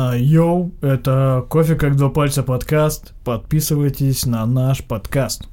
А, Йоу, это кофе как два пальца подкаст. Подписывайтесь на наш подкаст.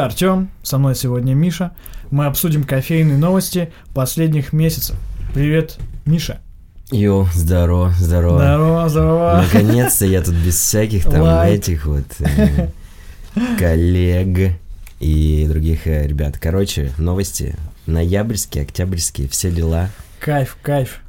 Я Артем, со мной сегодня Миша. Мы обсудим кофейные новости последних месяцев. Привет, Миша. Йо, здорово, здорово. Здорово, здорово. Наконец-то я тут без всяких там Лайк. этих вот э, коллег и других э, ребят. Короче, новости ноябрьские, октябрьские, все дела. Кайф, кайф.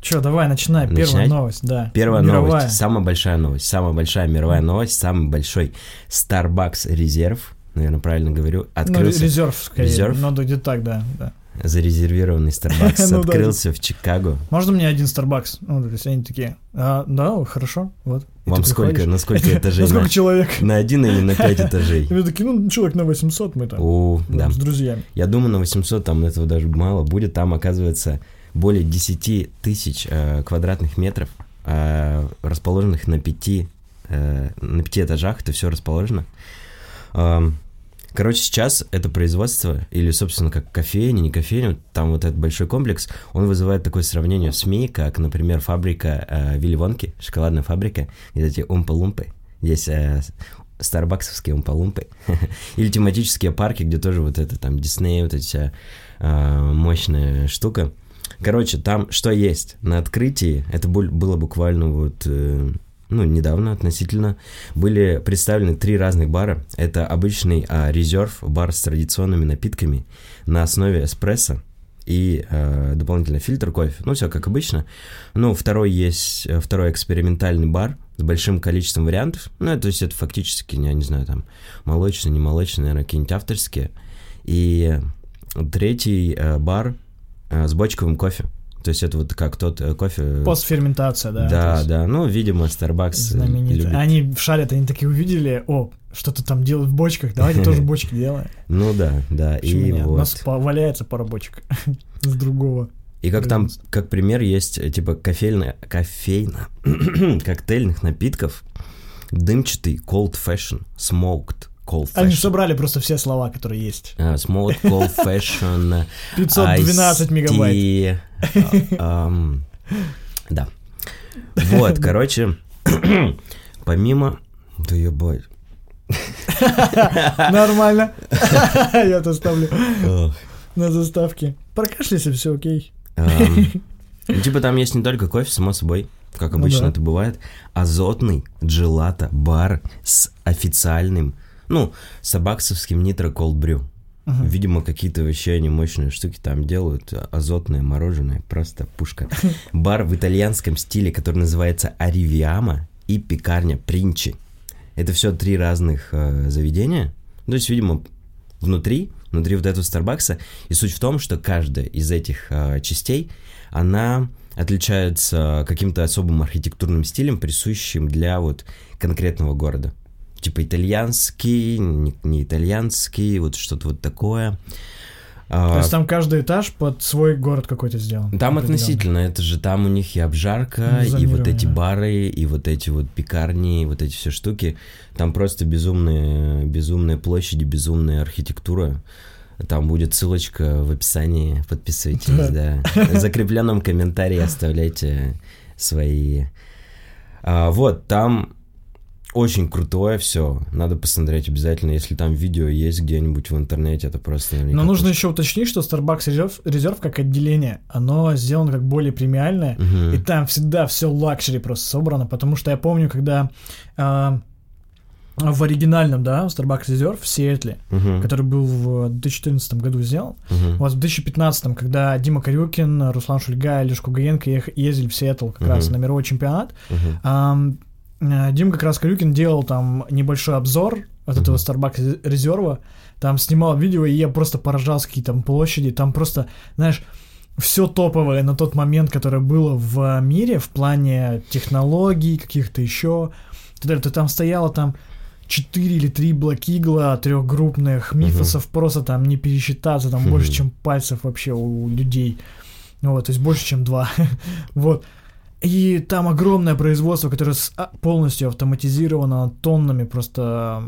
Че, давай, начинай. Первая Начинать? новость, да. Первая Мировая. новость, самая большая новость, самая большая мировая новость, самый большой Starbucks резерв, наверное, правильно говорю, Ну, открылся, резерв, скорее. Резерв? Ну, да, где так, да, да. зарезервированный Starbucks Ну да. открылся в Чикаго. Можно мне один Starbucks? Ну, то есть они такие, а, да, хорошо, вот. И Вам сколько, на сколько этажей? На сколько человек? на один или на пять этажей? И такие, ну, человек на 800 мы там. О, да. С друзьями. Я думаю, на 800 там этого даже мало будет. Там, оказывается, более 10 тысяч э, квадратных метров, э, расположенных на пяти, э, на пяти этажах. Это все расположено. Эм, Короче, сейчас это производство, или, собственно, как кофейня, не кофейня, там вот этот большой комплекс, он вызывает такое сравнение с СМИ, как, например, фабрика э, Вилли шоколадная фабрика, и эти умпа-лумпы. Здесь э, старбаксовские умпа-лумпы. Или тематические парки, где тоже вот это там Дисней, вот эта э, мощная штука. Короче, там что есть? На открытии, это буль- было буквально вот, э, ну, недавно относительно, были представлены три разных бара. Это обычный а, резерв, бар с традиционными напитками на основе эспрессо и э, дополнительно фильтр кофе. Ну, все как обычно. Ну, второй есть, второй экспериментальный бар с большим количеством вариантов. Ну, то есть это фактически, я не знаю, там, молочный, не молочный, наверное, какие-нибудь авторские. И третий э, бар э, с бочковым кофе. То есть это вот как тот э, кофе... Постферментация, да. да, да. Ну, видимо, Starbucks э, Знаменитый. любит. Они шарят, они такие увидели, о, что-то там делают в бочках, давайте тоже бочки делаем. Ну да, да. И? У нас валяется пара бочек с другого. И как там, как пример, есть э, типа кофейно, кофейно коктейльных напитков, дымчатый cold fashion, smoked cold Они fashion. собрали просто все слова, которые есть. А, smoked cold fashion. 512 iced мегабайт. А, Да. Вот, короче, помимо... Да ебать. Нормально. Я это ставлю на заставке. Прокашляйся, все окей. Ну, Типа там есть не только кофе, само собой, как Ну обычно да. это бывает, азотный джелато бар с официальным, ну, сабаксовским нитро колд Мгм. Видимо, какие-то вообще они мощные штуки там делают, азотное мороженое, просто пушка. Бар в итальянском стиле, который называется Аривиама и пекарня Принчи. Это все три разных э, заведения. То есть, видимо, внутри, внутри вот этого Старбакса. И суть в том, что каждая из этих э, частей, она отличается каким-то особым архитектурным стилем, присущим для вот конкретного города. Типа итальянский, не, не итальянский, вот что-то вот такое. А, То есть там каждый этаж под свой город какой-то сделан. там относительно, это же там у них и обжарка, Ну, и вот эти бары, и вот эти вот пекарни, и вот эти все штуки. Там просто безумные, безумные площади, безумная архитектура. Там будет ссылочка в описании, подписывайтесь, да. В закрепленном комментарии оставляйте свои. А, вот, там очень крутое все. Надо посмотреть обязательно, если там видео есть где-нибудь в интернете, это просто Но нужно очень- еще уточнить, что Starbucks Reserve, Reserve как отделение, оно сделано как более премиальное, Мгм. и там всегда все luxury просто собрано, потому что я помню, когда а, в оригинальном, да, Starbucks Reserve в Сиэтле, Мгм. который был в 2014 году сделан. Мгм. Вот в 2015, когда Дима Карюкин, Руслан Шульга, Илюш Кугаенко ех- ездили в Сиэтл как раз Мгм. на мировой чемпионат, Мгм. ам, э, Дим как раз Карюкин делал там небольшой обзор от этого. Starbucks резерва, там снимал видео, и я просто поражался, какие там площади, там просто, знаешь, все топовое на тот момент, которое было в мире в плане технологий, каких-то еще. Ты, ты там стояло там 4 или 3 блокигла трехгруппных мифосов, просто там не пересчитаться, там Мгм. больше, чем пальцев вообще у людей. Вот, то есть больше, чем два. вот. И там огромное производство, которое а, полностью автоматизировано тоннами, просто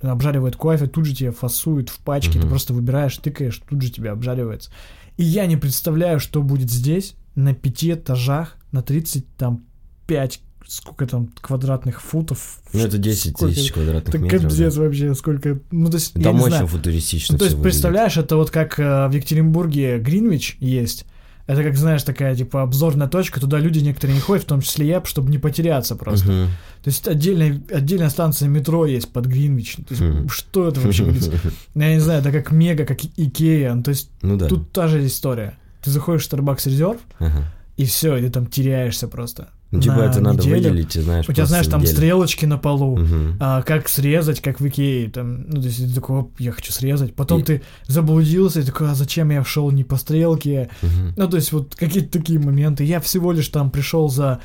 обжаривает кофе, тут же тебе фасует в пачке, ты Мгм. просто выбираешь, тыкаешь, тут же тебе обжаривается. И я не представляю, что будет здесь на пяти этажах, на 30 там 5 сколько там квадратных футов. Ну, это 10 Сколько- тысяч квадратных Это метров. да. капец вообще, сколько... Ну, то есть, я Там не очень футуристично Ну, то есть, выглядит. представляешь, это вот как э, в Екатеринбурге Гринвич есть. Это как, знаешь, такая, типа, обзорная точка, туда люди некоторые не ходят, в том числе я, чтобы не потеряться просто. Мгм. То есть отдельная, отдельная станция метро есть под Гринвич. То есть Мгм. что это вообще будет? Я не знаю, это как Мега, как Икея. Ну, то есть Ну да. тут та же история. Ты заходишь в Starbucks Reserve, Ага. и все, и ты там теряешься просто. Ну, типа, это надо неделю. выделить, и знаешь, У тебя, знаешь, там неделю. стрелочки на полу, Мгм. а, как срезать, как в Икее, там, ну, то есть ты такой, оп, я хочу срезать. Потом И- ты заблудился, и такой, а зачем я шел не по стрелке? Мгм. Ну, то есть вот какие-то такие моменты. Я всего лишь там пришел за,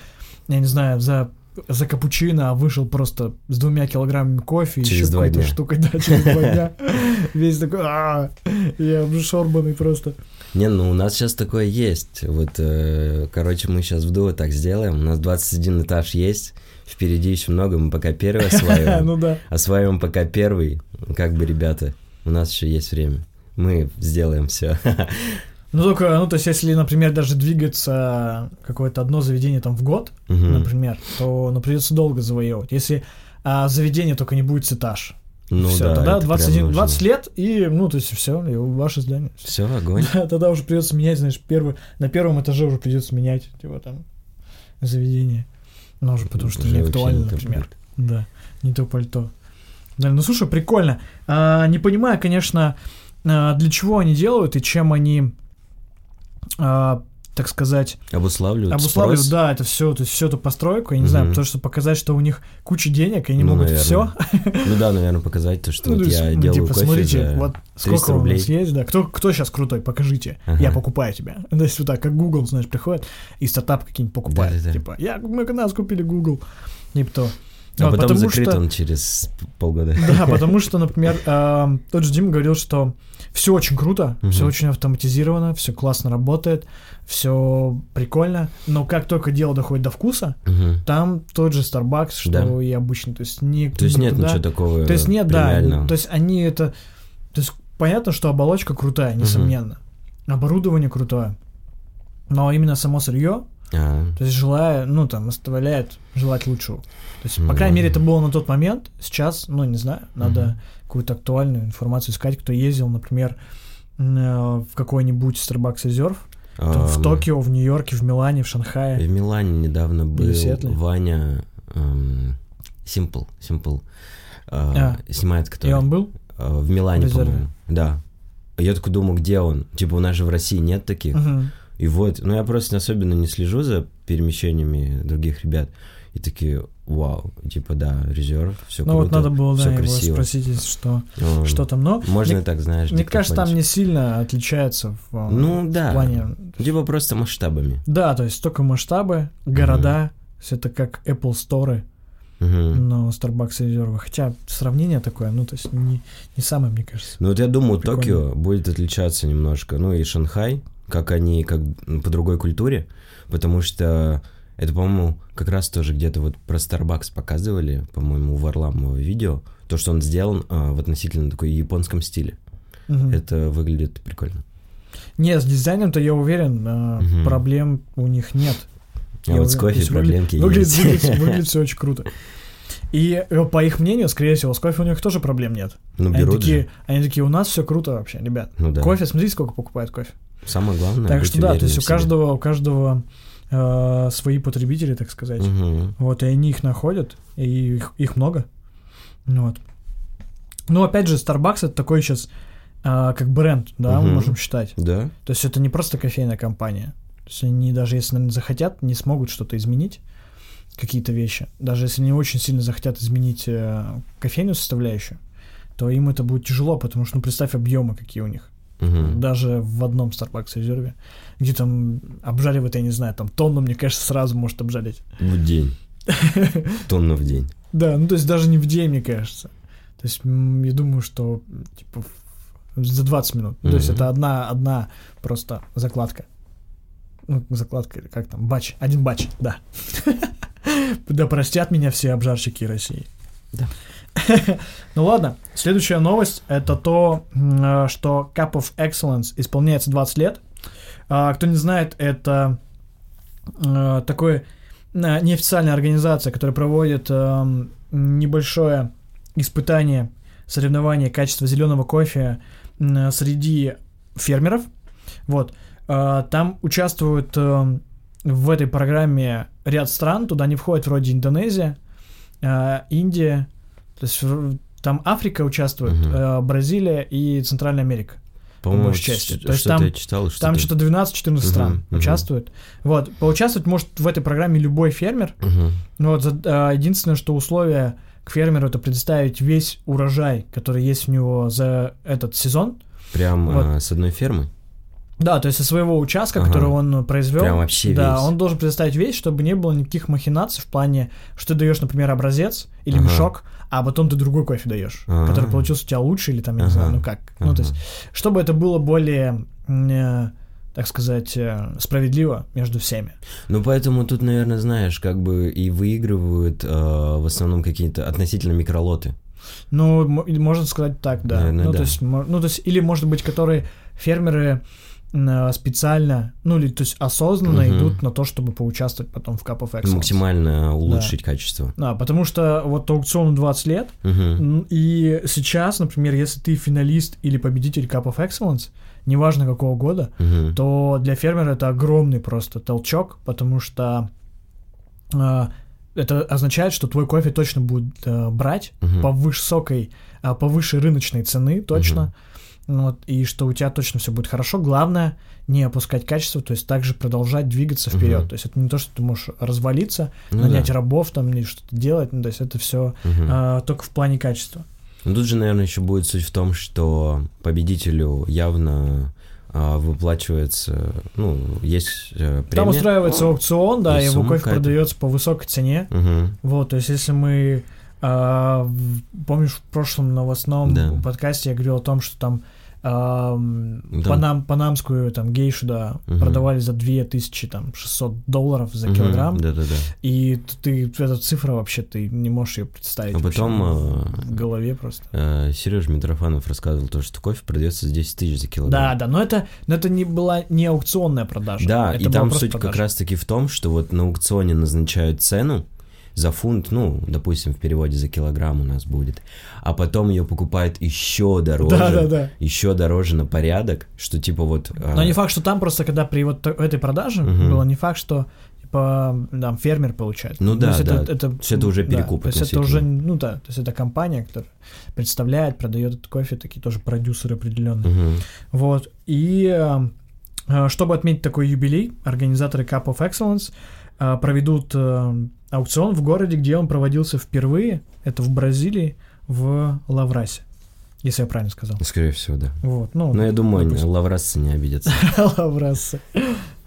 я не знаю, за за капучино, а вышел просто с двумя килограммами кофе и Через еще два какой-то штукой, да, через два дня. Весь такой, «А, я обшорбанный просто. Не, ну у нас сейчас такое есть. Вот, э, короче, мы сейчас в дуо так сделаем. У нас 21 этаж есть. Впереди еще много, мы пока первый осваиваем. Ну да. Осваиваем пока первый. Как бы, ребята, у нас еще есть время. Мы сделаем все. Ну только, ну то есть если, например, даже двигаться какое-то одно заведение там в год, например, то ну, придется долго завоевывать. Если а, заведение только не будет с этаж. Ну все, да, тогда это 21, прям 20 лет, и, ну, то есть все, ваше здание. Все, огонь. Да, тогда уже придется менять, знаешь, первый, на первом этаже уже придется менять, типа там, заведение. Ну, уже потому что Уже не актуально, не например. будет. Да, не то пальто. Да, ну слушай, прикольно. А, не понимаю, конечно, а, для чего они делают и чем они, а, так сказать, Обуславливают обуславливают, спрос. да, это все, то есть всю эту постройку, я не знаю, Мгм. потому что показать, что у них куча денег, и они Ну, могут наверное. все. Ну да, наверное, показать то, что вот я ну, делаю типа, кофе смотрите, вот 300 сколько у рублей. нас есть, да, кто, кто сейчас крутой, покажите, Ага. я покупаю тебя. То есть вот так, как Google, знаешь, приходит и стартап какие-нибудь покупает, Да-да-да. типа, я, мы нас купили Google, типа то. А Вот, потом потому закрыт что- он через полгода. Да, потому что, например, эм, тот же Дима говорил, что все очень круто, Мгм. все очень автоматизировано, все классно работает, все прикольно, но как только дело доходит до вкуса, Мгм. там тот же Starbucks, что Да. и обычно, то есть не То есть нет никуда- ничего такого То есть нет, да, то есть они это, то есть понятно, что оболочка крутая, несомненно, оборудование крутое, но именно само сырье, А, то есть желая, ну там оставляет желать лучшего. То есть, по крайней мере, это было на тот момент. Сейчас, ну, не знаю, надо какую-то актуальную информацию искать, кто ездил, например, э, в какой-нибудь Starbucks Reserve, в Токио, в Нью-Йорке, в Милане, в Шанхае. В Милане недавно был. Ваня эм, Simple, Simple, а, снимает, И который он был? а, в Милане, по-моему. Да. Я такой думал, где он? Типа, у нас же в России нет таких. Мгм. И вот, ну я просто особенно не слежу за перемещениями других ребят. И такие, вау, типа, да, резерв, все Ну, вот надо было, да, его красиво. спросить, что, Ам, что там, но... Можно мне, и так, знаешь. мне кажется, там не сильно отличается в, э, Ну, да. в плане... Типа просто масштабами. Да, то есть только масштабы, города, всё это как Apple Store, Мгм. но Starbucks резервы. Хотя сравнение такое, ну, то есть не, не самое, мне кажется. Ну вот я думаю. Токио будет отличаться немножко. Ну и Шанхай, как они, как по другой культуре, потому что это, по-моему, как раз тоже где-то вот про Starbucks показывали, по-моему, у Варламова видео, то, что он сделан а, в относительно такой японском стиле. Мгм. Это выглядит прикольно. Не, с дизайном-то я уверен, Мгм. проблем у них нет. А Я вот с уверен. То кофе проблемки выглядит, есть. выглядит, выглядит, все очень круто. И э, по их мнению, скорее всего, с кофе у них тоже проблем нет. Ну, они, берут такие, же. они такие, у нас все круто вообще, ребят. Ну да. Кофе, смотрите, сколько покупают кофе. Самое главное, так что да, то есть у каждого, у каждого э, свои потребители, так сказать. Мгм. Вот, и они их находят, и их, их много. Ну Вот. Ну, опять же, Starbucks это такой сейчас а, как бренд, да, мы Мгм. можем считать. Да? То есть это не просто кофейная компания. То есть они даже если наверное, захотят, не смогут что-то изменить, какие-то вещи. Даже если они очень сильно захотят изменить э, кофейную составляющую, то им это будет тяжело, потому что, ну, представь объемы, какие у них. Мгм. Даже в одном Starbucks резерве, где там обжаривает, я не знаю, там тонну, мне кажется, сразу может обжарить. В день. Тонна в день. Да, ну то есть даже не в день, мне кажется. То есть я думаю, что типа за 20 минут. То есть это одна, одна просто закладка. Ну, закладка, как там, бач, один бач, да. Да простят меня все обжарщики России. Да. Ну ладно, следующая новость это то, э, что Cup of Excellence исполняется 20 лет. А, Кто не знает, это э, такое э, неофициальная организация, которая проводит эм, небольшое испытание соревнования качества зеленого кофе среди фермеров. Вот. Э, Там участвуют эм, в этой программе ряд стран, туда не входит вроде Индонезия, Индия, то есть там Африка участвует, Мгм. э, Бразилия и Центральная Америка. По-моему, большей части. То есть там- я читал, что Там что-то 12-14 Мгм, стран мгм. участвуют. Вот, поучаствовать может в этой программе любой фермер. Мгм. Ну Вот, а, единственное, что условие к фермеру это предоставить весь урожай, который есть у него за этот сезон. Прям Вот. а, с одной фермы? Да, то есть со своего участка, Ага. который он произвел. Прям вообще Да, весь. он должен предоставить весь, чтобы не было никаких махинаций в плане, что ты даешь, например, образец или Ага. мешок, а потом ты другой кофе даешь, А. который получился у тебя лучше или там, я не Ага. знаю, ну как. Ну, то Ага. есть, чтобы это было более, э, так сказать, э, справедливо между всеми. Ну, поэтому тут, наверное, знаешь, как бы и выигрывают а, в основном какие-то относительно микролоты. Ну, можно сказать так, да. Наверное, ну, да. то есть, ну, то есть, или, может быть, которые фермеры э, специально, ну, или, то есть, осознанно Мгм. идут на то, чтобы поучаствовать потом в Cup of Excellence. Максимально улучшить качество. Да, потому что вот аукциону 20 лет, м, и сейчас, например, если ты финалист или победитель Cup of Excellence, неважно какого года, Мгм. то для фермера это огромный просто толчок, потому что э, это означает, что твой кофе точно будут э, брать Мгм. по высокой, а, по выше рыночной цены точно, Ну вот, и что у тебя точно все будет хорошо. Главное не опускать качество, то есть также продолжать двигаться вперед. Мгм. То есть это не то, что ты можешь развалиться, Ну нанять да. рабов там или что-то делать, ну, то есть это все Мгм. только в плане качества. Ну, тут же, наверное, еще будет суть в том, что победителю явно а, выплачивается, ну, есть э, премия. Там устраивается аукцион, да, Есть его кофе продается по высокой цене. Мгм. Вот, то есть если мы а, помнишь в прошлом новостном Да. подкасте я говорил о том, что там, Там- панам, панамскую там гейшу, да, Мгм. продавали за 2600 там 600 долларов за килограмм, Да-да-да. и ты, эта цифра вообще ты не можешь ее представить. А вообще потом, в э, голове просто. Сережа Митрофанов рассказывал то, что кофе продается за 10 тысяч за килограмм. Да, да, но это, но это не была не аукционная продажа. Да, это и там суть как продажа. раз-таки в том, что вот на аукционе назначают цену за фунт, ну, допустим, в переводе за килограмм у нас будет, а потом ее покупают еще дороже, Да, да, да. еще дороже на порядок, что типа вот... а, Но не факт, что там просто, когда при вот этой продаже Мгм. было не факт, что типа там фермер получает. Ну То да, есть это, да. это, То есть это уже да, перекуп То есть это уже, ну да, то есть это компания, которая представляет, продает этот кофе, такие тоже продюсеры определенные. мгм. Вот. И э, э, чтобы отметить такой юбилей, организаторы Cup of Excellence проведут аукцион в городе, где он проводился впервые. Это в Бразилии, в Лаврасе. Если я правильно сказал. Скорее всего, да. Вот, ну, Но я думаю, они- допустим. лаврасцы не обидятся. Лаврасы.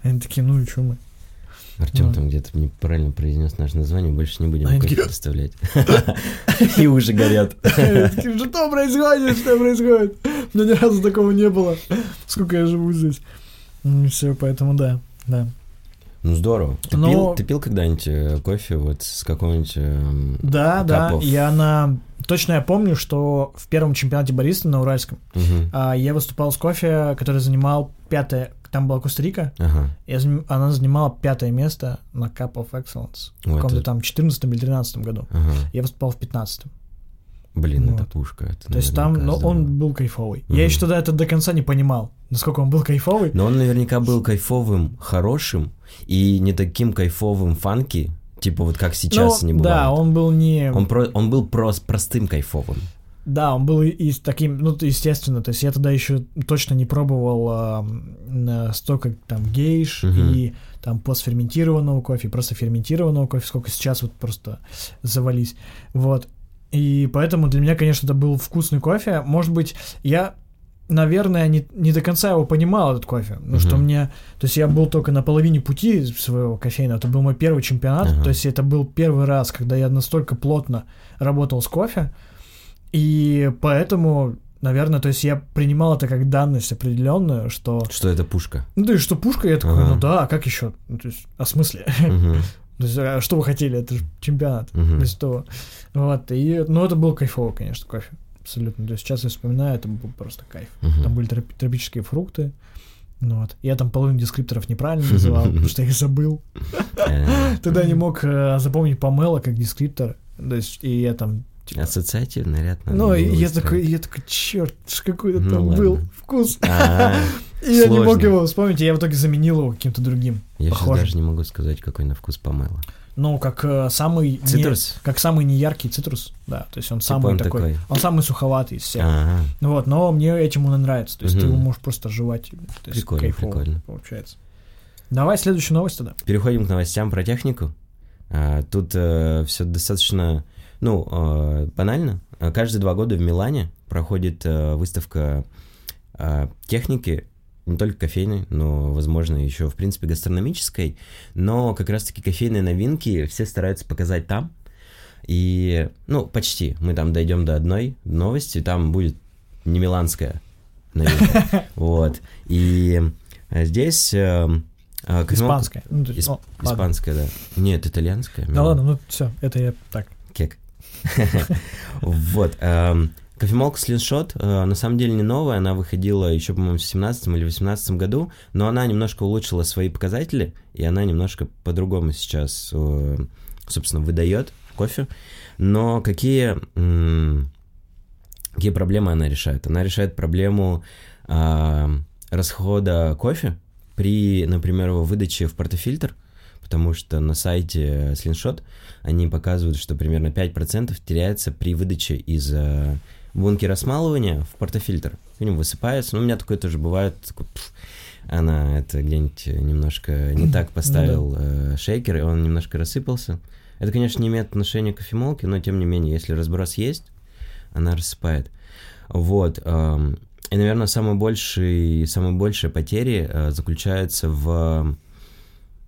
Они такие, ну и что мы? Артем Ну. там где-то неправильно произнес наше название, больше не будем кофе доставлять. И уже горят. Что происходит? Что происходит? У меня ни разу такого не было. Сколько я живу здесь. Все, поэтому да, да. Ну здорово. Ты Но- пил, ты пил когда-нибудь э, кофе вот с какого-нибудь... эм, Да, да, я на... Точно я помню, что в первом чемпионате бариста на Уральском мгм. а, я выступал с кофе, который занимал пятое... Там была Коста-Рика, Ага. я заним- она занимала пятое место на Cup of Excellence в каком-то это- там 14 или 13 году. Ага. Я выступал в 15 Блин, Вот. это пушка. Это То есть там, но здорово. он был кайфовый. Мгм. Я еще тогда это до конца не понимал, насколько он был кайфовый. Но он наверняка был кайфовым, хорошим и не таким кайфовым фанки, Типа вот как сейчас Ну, не бывает. Да, он был не... Он, про- он был прос- простым кайфовым. Да, он был и, и таким, ну, естественно, то есть я тогда еще точно не пробовал м, столько там гейш Мгм. и там постферментированного кофе, просто ферментированного кофе, сколько сейчас вот просто завались, вот. И поэтому для меня, конечно, это был вкусный кофе. Может быть, я, наверное, не, не до конца его понимал, этот кофе. Ну, что Мгм. мне... То есть я был только на половине пути своего кофейного. Это был мой первый чемпионат. Ага. То есть это был первый раз, когда я настолько плотно работал с кофе. И поэтому, наверное, то есть я принимал это как данность определенную, что... Что это пушка. Ну, то есть, что пушка, я такой, Ага. ну да, а как еще? Ну, то есть, а смысле? Мгм. То есть, а что вы хотели? Это же чемпионат. То есть, того. Вот, и, ну, это был кайфовый, конечно, кофе. Абсолютно. То есть, сейчас я вспоминаю, это был просто кайф. Мгм. Там были троп- тропические фрукты. Ну вот. Я там половину дескрипторов неправильно называл, потому что я их забыл. Тогда не мог э, запомнить помело как дескриптор. То есть, и я там типа, Ассоциативный ряд ну, было я такой, я такой, черт, какой-то Ну там ладно. был вкус. И я не мог его вспомнить, и я в итоге заменил его каким-то другим. Я сейчас даже не могу сказать, какой на вкус помыла. Ну, как э, самый... не- Цитрус? как самый неяркий цитрус, да. То есть он Типа самый он такой, такой. Он самый суховатый из всех. Ну Вот, но мне этим он и нравится. То есть ты Мгм. его можешь просто жевать. То есть Прикольно, кайфово прикольно. получается. Давай следующую новость тогда. Переходим к новостям про технику. А, Тут все достаточно, ну, э, банально. Каждые два года в Милане проходит э, выставка а, техники, не только кофейной, но, возможно, еще, в принципе, гастрономической. Но как раз-таки кофейные новинки все стараются показать там. И, ну, почти. Мы там дойдем до одной новости, там будет не миланская новинка. Вот. И э, здесь... э, кофемолка- Испанская. Ну, ну. Испанская, да. Нет, итальянская. Да Милан. ладно, ну все, это я так. Кек. Вот. Кофемолка Slingshot э, на самом деле не новая, она выходила еще, по-моему, в 17 или 18 году, но она немножко улучшила свои показатели, и она немножко по-другому сейчас, э, собственно, выдает кофе. Но какие, какие проблемы она решает? Она решает проблему а, расхода кофе при, например, его выдаче в портофильтр, потому что на сайте Slingshot они показывают, что примерно 5% теряется при выдаче из э, бункера смалывания в портофильтр. В нем высыпается. Ну, у меня такое тоже бывает. такой, пф, она это где-нибудь немножко не так поставил э, шейкер, и он немножко рассыпался. Это, конечно, не имеет отношения к кофемолке, но тем не менее, если разброс есть, она рассыпает. Вот. эм, И, наверное, самые большие, самые большие потери э, заключаются в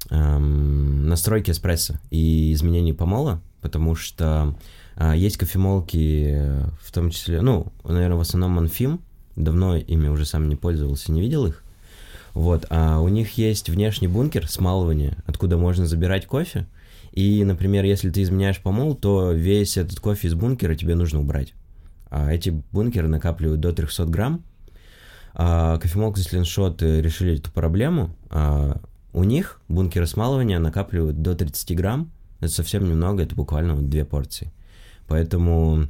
эм, настройке эспрессо и изменении помола, потому что а, есть кофемолки, э, в том числе, ну, наверное, в основном Монфим, давно ими уже сам не пользовался, не видел их, вот, а у них есть внешний бункер смалывания, откуда можно забирать кофе, и, например, если ты изменяешь помол, то весь этот кофе из бункера тебе нужно убрать. А эти бункеры накапливают до 300 грамм. А кофемолка Slingshot э, решили эту проблему. А у них бункеры смалывания накапливают до 30 грамм. Это совсем немного, это буквально вот две порции. Поэтому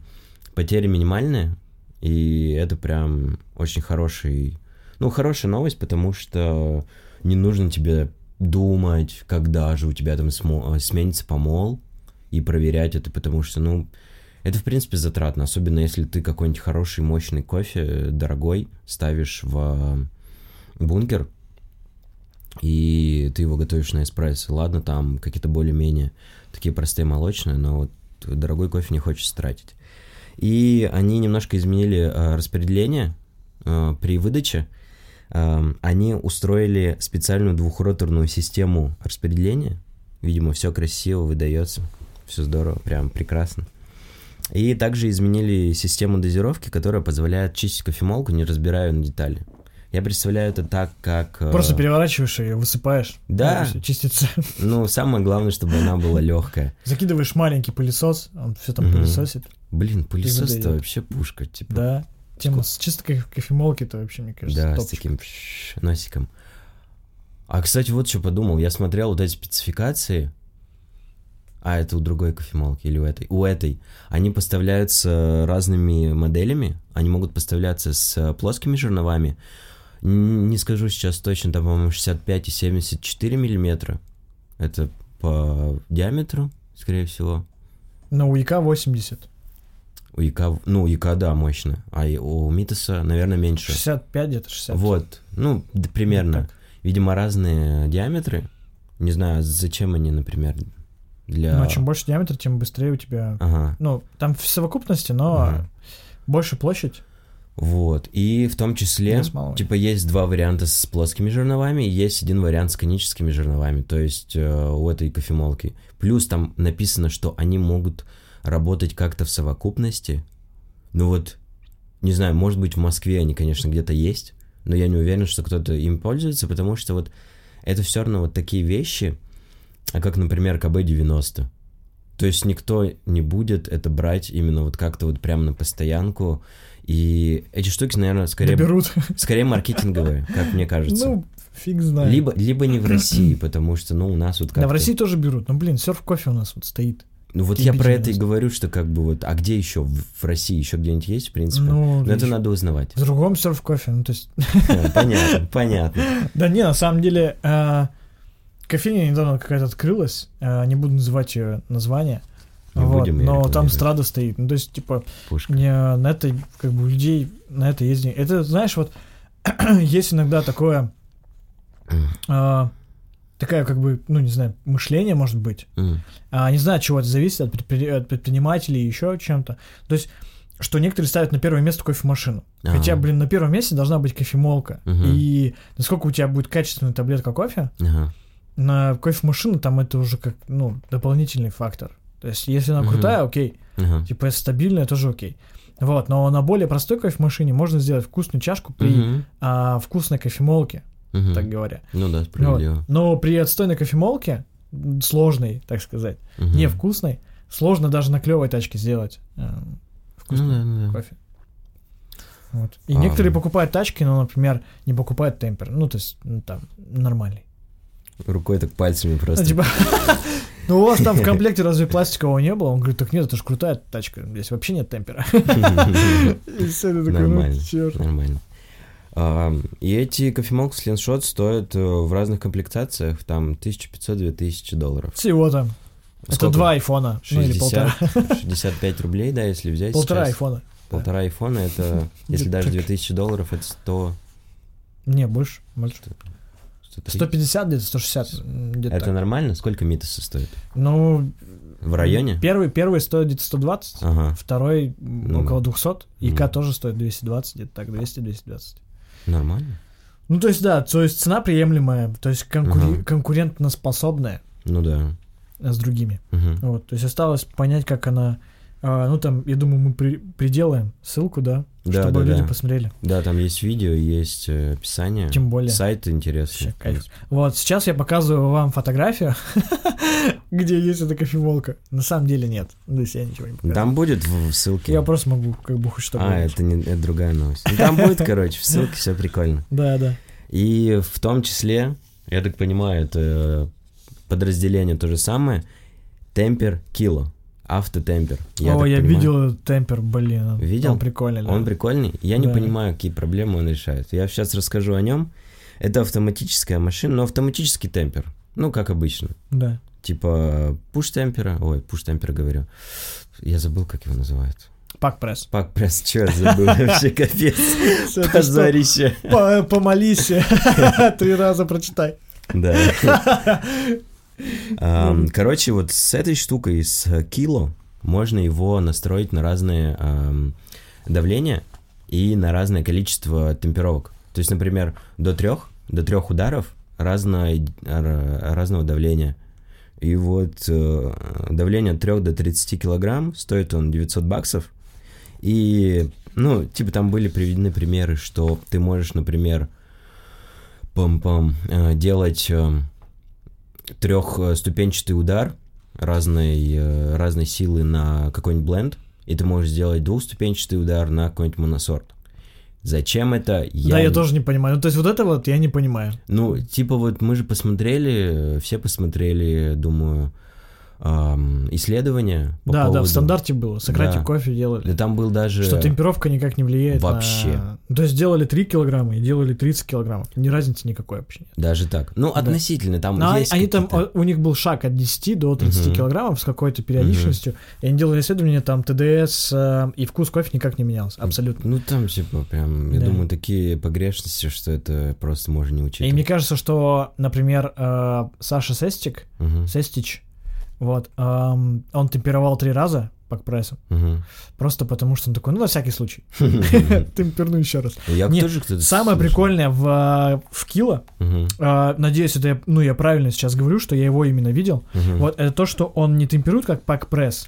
потери минимальные, и это прям очень хороший, ну, хорошая новость, потому что не нужно тебе думать, когда же у тебя там смо- сменится помол, и проверять это, потому что, ну, это, в принципе, затратно, особенно если ты какой-нибудь хороший, мощный кофе, э, дорогой, ставишь в бункер, и ты его готовишь на эспрессо. Ладно, там какие-то более-менее такие простые молочные, но вот дорогой кофе не хочется тратить. И они немножко изменили э, распределение э, при выдаче. Э, они устроили специальную двухроторную систему распределения. Видимо, все красиво выдается, все здорово, прям прекрасно. И также изменили систему дозировки, которая позволяет чистить кофемолку, не разбирая на детали. Я представляю это так, как... э, Просто переворачиваешь и высыпаешь. Да. Чистится. Ну, самое главное, чтобы она была легкая. Закидываешь маленький пылесос, он все там Мгм. пылесосит. Блин, пылесос-то вообще пушка, типа. Да. Тема с чистой кофе- кофемолки-то вообще, мне кажется, Да, с топчик. таким пш, носиком. А, кстати, вот что подумал. Я смотрел вот эти спецификации. А, это у другой кофемолки или у этой? У этой. Они поставляются разными моделями. Они могут поставляться с плоскими жерновами. Не скажу сейчас точно, там, по-моему, 65 и 74 миллиметра. Это по диаметру. скорее всего. Но у ИК 80. У ЯК, ну, у ЯК, да, мощно. А у Митаса, наверное, меньше. 65 где-то, 60. Вот, ну, д- примерно. так. Видимо, разные диаметры. Не знаю, зачем они, например, для... Но чем больше диаметр, тем быстрее у тебя... Ага. Ну, там в совокупности, но Ага. больше площадь. Вот. И в том числе, типа, есть два варианта с плоскими жерновами, и есть один вариант с коническими жерновами, то есть э, у этой кофемолки. Плюс там написано, что они могут работать как-то в совокупности. Ну вот, не знаю, может быть, в Москве они, конечно, где-то есть, но я не уверен, что кто-то им пользуется, потому что вот это все равно вот такие вещи, а как, например, КБ-90. То есть никто не будет это брать именно вот как-то вот прямо на постоянку. И эти штуки, наверное, скорее, Доберут. скорее маркетинговые, как мне кажется. Ну, фиг знает. либо, либо не в России, потому что, ну, у нас вот как Да, в России тоже берут. Ну, блин, серф кофе у нас вот стоит. Ну, вот я про это и говорю, что как бы вот... А где еще? В, России еще где-нибудь есть, в принципе? Ну, Но это надо узнавать. В другом серф кофе. Ну, то есть... Да, Понятно, понятно. Да не, на самом деле, э, кофейня недавно какая-то открылась. э, Не буду называть ее название. Не Вот, будем но там страда стоит. Ну, то есть, типа, Пушка. не, на это, как бы, у людей на это деньги. Это, знаешь, вот, есть иногда такое, а, такая, как бы, ну, не знаю, мышление, может быть. А, не знаю, от чего это зависит, от, предпри- от предпринимателей, еще чем-то. То есть, что некоторые ставят на первое место кофемашину. Хотя, Ага. блин, на первом месте должна быть кофемолка. И насколько у тебя будет качественная таблетка кофе, на кофемашину там это уже как, ну, дополнительный фактор. То есть, если она крутая, окей. Ага. Типа, стабильная, тоже окей. Вот, но на более простой кофемашине можно сделать вкусную чашку при Мгм, а, вкусной кофемолке, мгм. так говоря. Ну да, Вот. справедливо. Но при отстойной кофемолке, сложной, так сказать, Мгм. невкусной, сложно даже на клевой тачке сделать э, Ну вкусный да, ну да. кофе. Вот. И А. некоторые покупают тачки, но, например, не покупают темпер. Ну, то есть, ну, там, нормальный. Рукой так пальцами просто. Ну, типа, ну, у вас там в комплекте разве пластикового не было? Он говорит, так нет, это же крутая тачка, здесь вообще нет темпера. Ну, Нормально. Нормально. И эти кофемолки слиншот стоят э, в разных комплектациях, там 1500-2000 долларов. Всего там. Это два айфона. Ну, или 60, полтора. 65 рублей, да, если взять Полтора сейчас. айфона. Полтора айфона, это, если даже Так. 2000 долларов, это 100... Не, больше. больше. 130. 150 где-то, 160. м, Где-то Это так. нормально? Сколько митаса стоит? Ну, В районе? Первый, первый стоит где-то 120, Ага, второй Ну, около 200, ИК ну. тоже стоит 220, где-то так, 200-220. нормально. Ну, то есть, да, то есть цена приемлемая, то есть конкури- Ага. конкурентоспособная Ну да. с другими. Мгм. Вот, то есть осталось понять, как она... а, ну, там, я думаю, мы при- приделаем ссылку, да, Да, чтобы да, люди да. посмотрели. Да, там есть видео, есть э, описание. Тем более. Сайт интересный. Вообще кайф. Вот, сейчас я показываю вам фотографию, где есть эта кофемолка. На самом деле нет. То есть я ничего не показываю. Там будет в, ссылке. Я просто могу как бы хоть что-то... А, это, не, это другая новость. Ну, там будет, короче, в ссылке все прикольно. Да, да. И в том числе, я так понимаю, это подразделение то же самое. Темпер Кило. Автотемпер. О, так я понимаю. видел темпер, блин. Видел? Он прикольный, да. Он прикольный. Я не Да. понимаю, какие проблемы он решает. Я сейчас расскажу о нем. Это автоматическая машина, но автоматический темпер. Ну, как обычно. Да. Типа пуш темпера. Ой, пуш темпера говорю. Я забыл, как его называют. Пак пресс. Пак пресс, что я забыл вообще, капец. Позорище. По- Помолись, три раза прочитай. Да. Короче, вот с этой штукой, с кило, можно его настроить на разные давления и на разное количество темперовок. То есть, например, до трех, до трех ударов разного давления. И вот э, давление от 3 до 30 килограмм, стоит он 900 баксов. И, ну, типа там были приведены примеры, что ты можешь, например, пам-пам, э, делать трехступенчатый удар разной, э, разной силы на какой-нибудь бленд, и ты можешь сделать двухступенчатый удар на какой-нибудь моносорт. Зачем это? Да, я не- тоже не понимаю. Ну, то есть вот это вот я не понимаю. Ну, типа вот мы же посмотрели, все посмотрели, думаю, ам, исследования по да, да, поводу... в стандарте было. Сократе Да. кофе делали. Да там был даже... Что темперовка никак не влияет Вообще. на... То есть делали 3 килограмма и делали 30 килограммов. Ни разницы никакой вообще нет. Даже так. Ну, Да. относительно, там Но есть они там, какие-то- у них был шаг от 10 до 30 Мгм. килограммов с какой-то периодичностью, и они делали исследования, там ТДС э, и вкус кофе никак не менялся, абсолютно. Ну, там, типа, прям, я Да. думаю, такие погрешности, что это просто можно не И учитывать. мне кажется, что, например, э, Саша Сестик, Мгм, Сестич, вот, эм, он темперовал три раза по прессу, мгм. просто потому что он такой, ну, на всякий случай, темперну еще раз. Я тоже кто-то Самое прикольное в, э, в Кило, э, надеюсь, это я, ну, я правильно сейчас говорю, что я его именно видел, вот, это то, что он не темперует как пак пресс,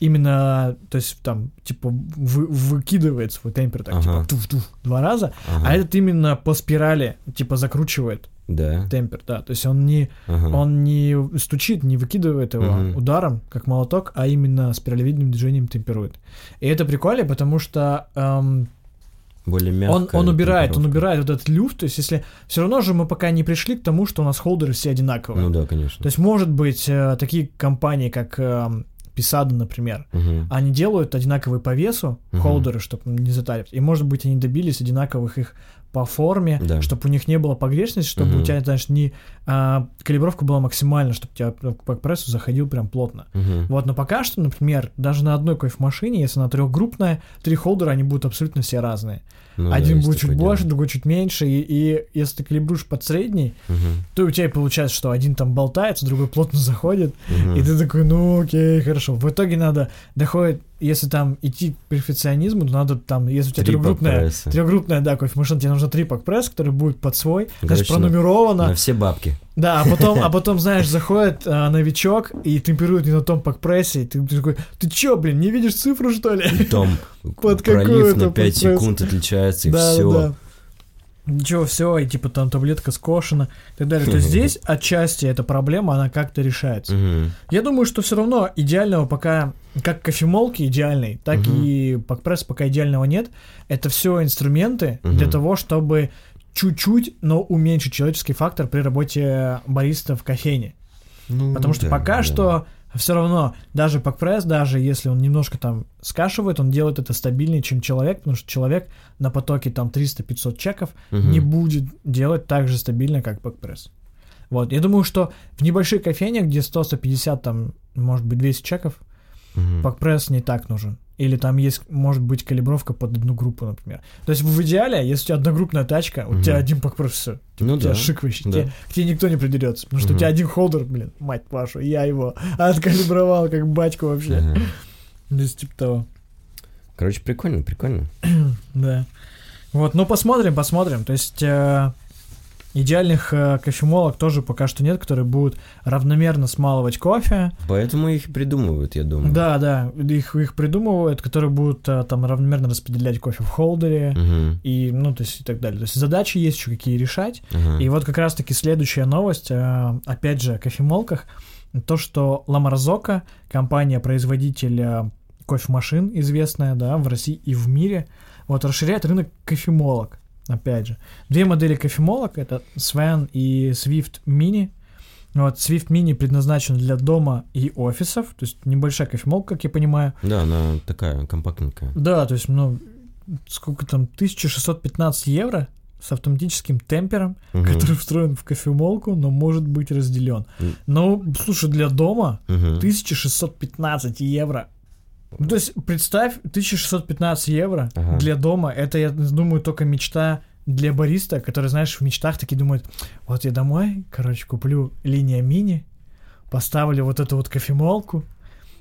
именно, то есть там, типа, вы- выкидывает свой темпер так, типа, туф-туф, два раза, а этот именно по спирали, типа, закручивает Да. темпер, да, то есть он не, Ага. он не стучит, не выкидывает его Мгм. ударом, как молоток, а именно спиралевидным движением темперует. И это прикольно, потому что эм, Более он, мягкая он убирает, он убирает вот этот люфт, то есть если все равно же мы пока не пришли к тому, что у нас холдеры все одинаковые. Ну да, конечно. То есть, может быть, э, такие компании, как эм, Писада, например, Мгм. они делают одинаковые по весу Мгм. холдеры, чтобы не затаривать. И, может быть, они добились одинаковых их по форме, Да. чтобы у них не было погрешности, чтобы Мгм. у тебя, знаешь, не а, калибровка была максимальна, чтобы у тебя ну, по прессу заходил прям плотно. Мгм. Вот, но пока что, например, даже на одной кофемашине, если она трехгруппная, три холдера, они будут абсолютно все разные. Ну да, Один есть будет чуть больше, дело. другой чуть меньше, и, и если ты калибруешь под средний, Мгм. то у тебя и получается, что один там болтается, другой плотно заходит, Мгм. и ты такой, ну окей, хорошо. В итоге надо, доходит, если там идти к перфекционизму, то надо там, если у тебя трехгруппная, трехгруппная, да, кофемашина, тебе нужно три пак-пресс, который будет под свой, Короче, на- пронумеровано. На все бабки. Да, а потом, а потом, знаешь, заходит а, новичок и темперирует не на том пак-прессе, и ты, ты такой, ты чё, блин, не видишь цифру, что ли? И там Под пролив на 5 пак-пресс. секунд отличается, и да, все. да, да. Ничего, все, и типа там таблетка скошена и так далее. То есть здесь отчасти эта проблема, она как-то решается. Я думаю, что все равно идеального пока, как кофемолки идеальной, так и пакпресс пока идеального нет. Это все инструменты для того, чтобы чуть-чуть, но уменьшить человеческий фактор при работе бариста в кофейне. Потому что пока что все равно даже пакпресс, даже если он немножко там скашивает, он делает это стабильнее, чем человек, потому что человек на потоке там 300-500 чеков не будет делать так же стабильно, как пакпресс. Вот, я думаю, что в небольших кофейнях, где 100-150, там, может быть, 200 чеков, пакпресс не так нужен. Или там есть, может быть, калибровка под одну группу, например. То есть в идеале, если у тебя одногруппная тачка, у Мгм. тебя один пакпресс, все. Ну у тебя да. шик вообще. да. Тебе- к тебе никто не придерется. Потому что у Мгм. тебя один холдер, блин, мать вашу, я его откалибровал как батьку вообще. Ага. То есть, типа того. Короче, прикольно, прикольно. Да. Вот, ну посмотрим, посмотрим. То есть э, идеальных э, кофемолок тоже пока что нет, которые будут равномерно смалывать кофе. Поэтому их придумывают, я думаю. Да, да, их, их придумывают, которые будут э, там равномерно распределять кофе в холдере. Мгм. И, ну, то есть, и так далее. То есть задачи есть еще какие решать. Ага. И вот как раз-таки следующая новость, э, опять же, о кофемолках, то, что Ламарзока, компания-производитель кофемашин, известная, да, в России и в мире, вот расширяет рынок кофемолок, опять же. Две модели кофемолок, это Sven и Swift Mini. Вот, Swift Mini предназначен для дома и офисов, то есть небольшая кофемолка, как я понимаю. Да, она такая компактненькая. Да, то есть, ну, сколько там, 1615 евро с автоматическим темпером, Мгм. который встроен в кофемолку, но может быть разделен. М. Ну, слушай, для дома Мгм. 1615 евро. Ну, то есть, представь, 1615 евро Ага. для дома, это, я думаю, только мечта для бариста, который, знаешь, в мечтах такие думают, вот я домой, короче, куплю линия мини, поставлю вот эту вот кофемолку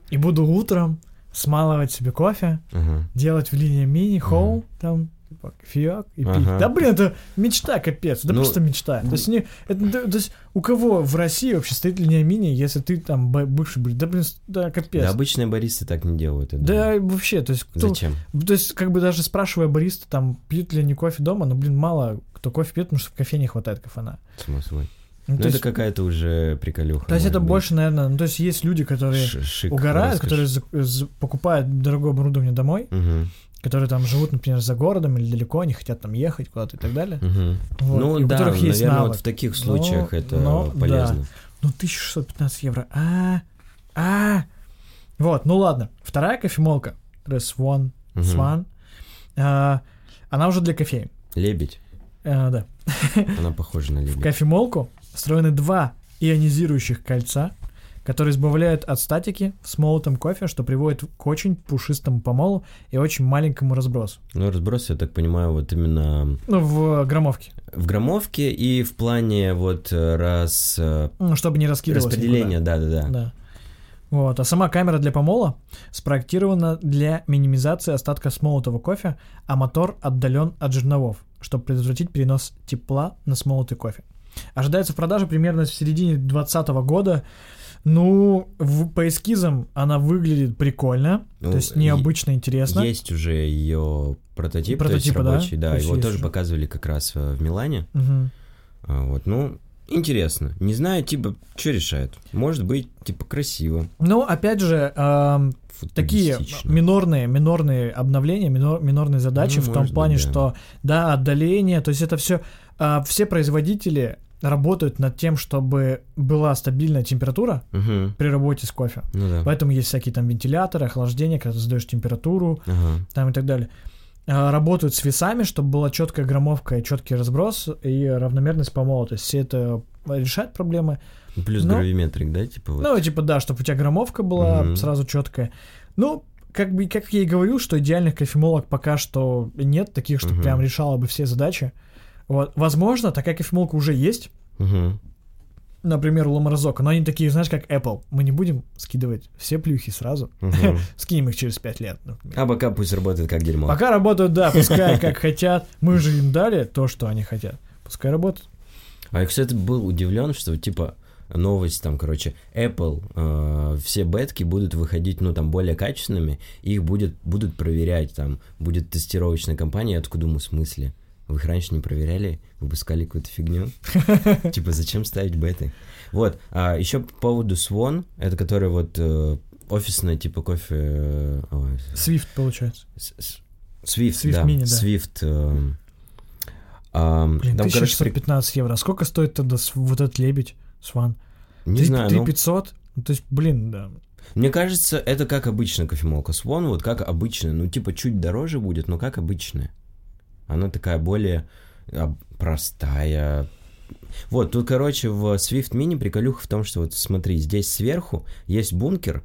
и буду утром смалывать себе кофе, Ага. делать в линии мини, хоу, там, типа, кофеек и пить. Ага. Да, блин, это мечта, капец, это Ну, просто мечта. То есть, не, это, да, то есть, у кого в России вообще стоит линия мини, если ты там бывший бариста? Да, блин, да, капец. Да, обычные баристы так не делают. я Да, думаю. вообще, то есть, кто, Зачем? то есть, как бы даже спрашивая бариста, там, пьют ли они кофе дома, но, блин, мало кто кофе пьет, потому что в кофе не хватает кофена. Само собой. Ну, Ну, то, это есть, какая-то уже приколюха. то есть это быть. больше, наверное, ну, то есть есть люди, которые Ш- шик, угорают, роскошь. которые за- за- покупают дорогое оборудование домой, Мгм, которые там живут, например, за городом или далеко, не хотят там ехать куда-то и так далее. мгм. Вот, Ну и у да, которых есть наверное, навык. вот в таких Но- случаях это но, да. полезно. Ну, 1615 евро. А, А, вот, ну ладно. Вторая кофемолка, Swan, Мгм. Swan, а, она уже для кофеин. Лебедь. А, да. Она похожа на В лебедь. кофемолку встроены два ионизирующих кольца, которые избавляют от статики с молотом кофе, что приводит к очень пушистому помолу и очень маленькому разбросу. Ну, разброс, я так понимаю, вот именно Ну, в граммовке. в граммовке и в плане вот э, раз... э, Ну, чтобы не раскидывалось распределения, никуда. да-да-да. Да. Вот. А сама камера для помола спроектирована для минимизации остатка смолотого кофе, а мотор отдален от жерновов, чтобы предотвратить перенос тепла на смолотый кофе. Ожидается продажа примерно в середине 2020 года. Ну, в, по эскизам она выглядит прикольно, Ну, то есть необычно интересно. Есть уже ее прототип, то есть Прототипы, да? рабочий, да, То его тоже уже. показывали как раз э, в Милане. Мгм. А, Вот, ну, интересно. Не знаю, типа, что решают. Может быть, типа, красиво. Ну, опять же, эм, такие минорные, минорные обновления, минор- минорные задачи Ну, в том быть, плане, да. что да, отдаление, то есть это все, все производители работают над тем, чтобы была стабильная температура Мгм. при работе с кофе. Ну да. Поэтому есть всякие там вентиляторы, охлаждение, когда ты задаешь температуру, Ага. там и так далее. А, Работают с весами, чтобы была четкая граммовка и четкий разброс и равномерность помола. То есть все это решает проблемы. Плюс Ну, гравиметрик, да, типа вот. Ну, типа, да, чтобы у тебя граммовка была Мгм. сразу четкая. Ну, как бы, как я и говорил, что идеальных кофемолок пока что нет, таких, что Мгм. прям решала бы все задачи. Вот. Возможно, такая кофемолка уже есть, Мгм. например, у Ламарзока, но они такие, знаешь, как Apple. Мы не будем скидывать все плюхи сразу, Мгм. скинем их через 5 лет, например. А пока пусть работает как дерьмо. Пока работают, да, пускай как хотят. Мы же им дали то, что они хотят. Пускай работают. А я, кстати, был удивлен, что типа новость там, короче, Apple, э, все бетки будут выходить, ну, там, более качественными, их будет, будут проверять, там, будет тестировочная компания, я такой думаю, в смысле? Вы их раньше не проверяли, выпускали какую-то фигню? Типа, зачем ставить беты? Вот, а еще по поводу Swan, это который вот э, офисная, типа, кофе... э, Swift, получается. с- с- Swift, да, Mini, да. Swift. э, ам, Блин, там, короче, при- 1615 евро. А сколько стоит тогда вот этот лебедь, Сван? не знаю, ну, 3500? Ну, то есть, блин, да. Мне кажется, это как обычная кофемолка. Swan вот как обычная, ну типа чуть дороже будет, но как обычная. Она такая более а, простая. Вот, тут, короче, в Swift Mini приколюха в том, что вот смотри, здесь сверху есть бункер,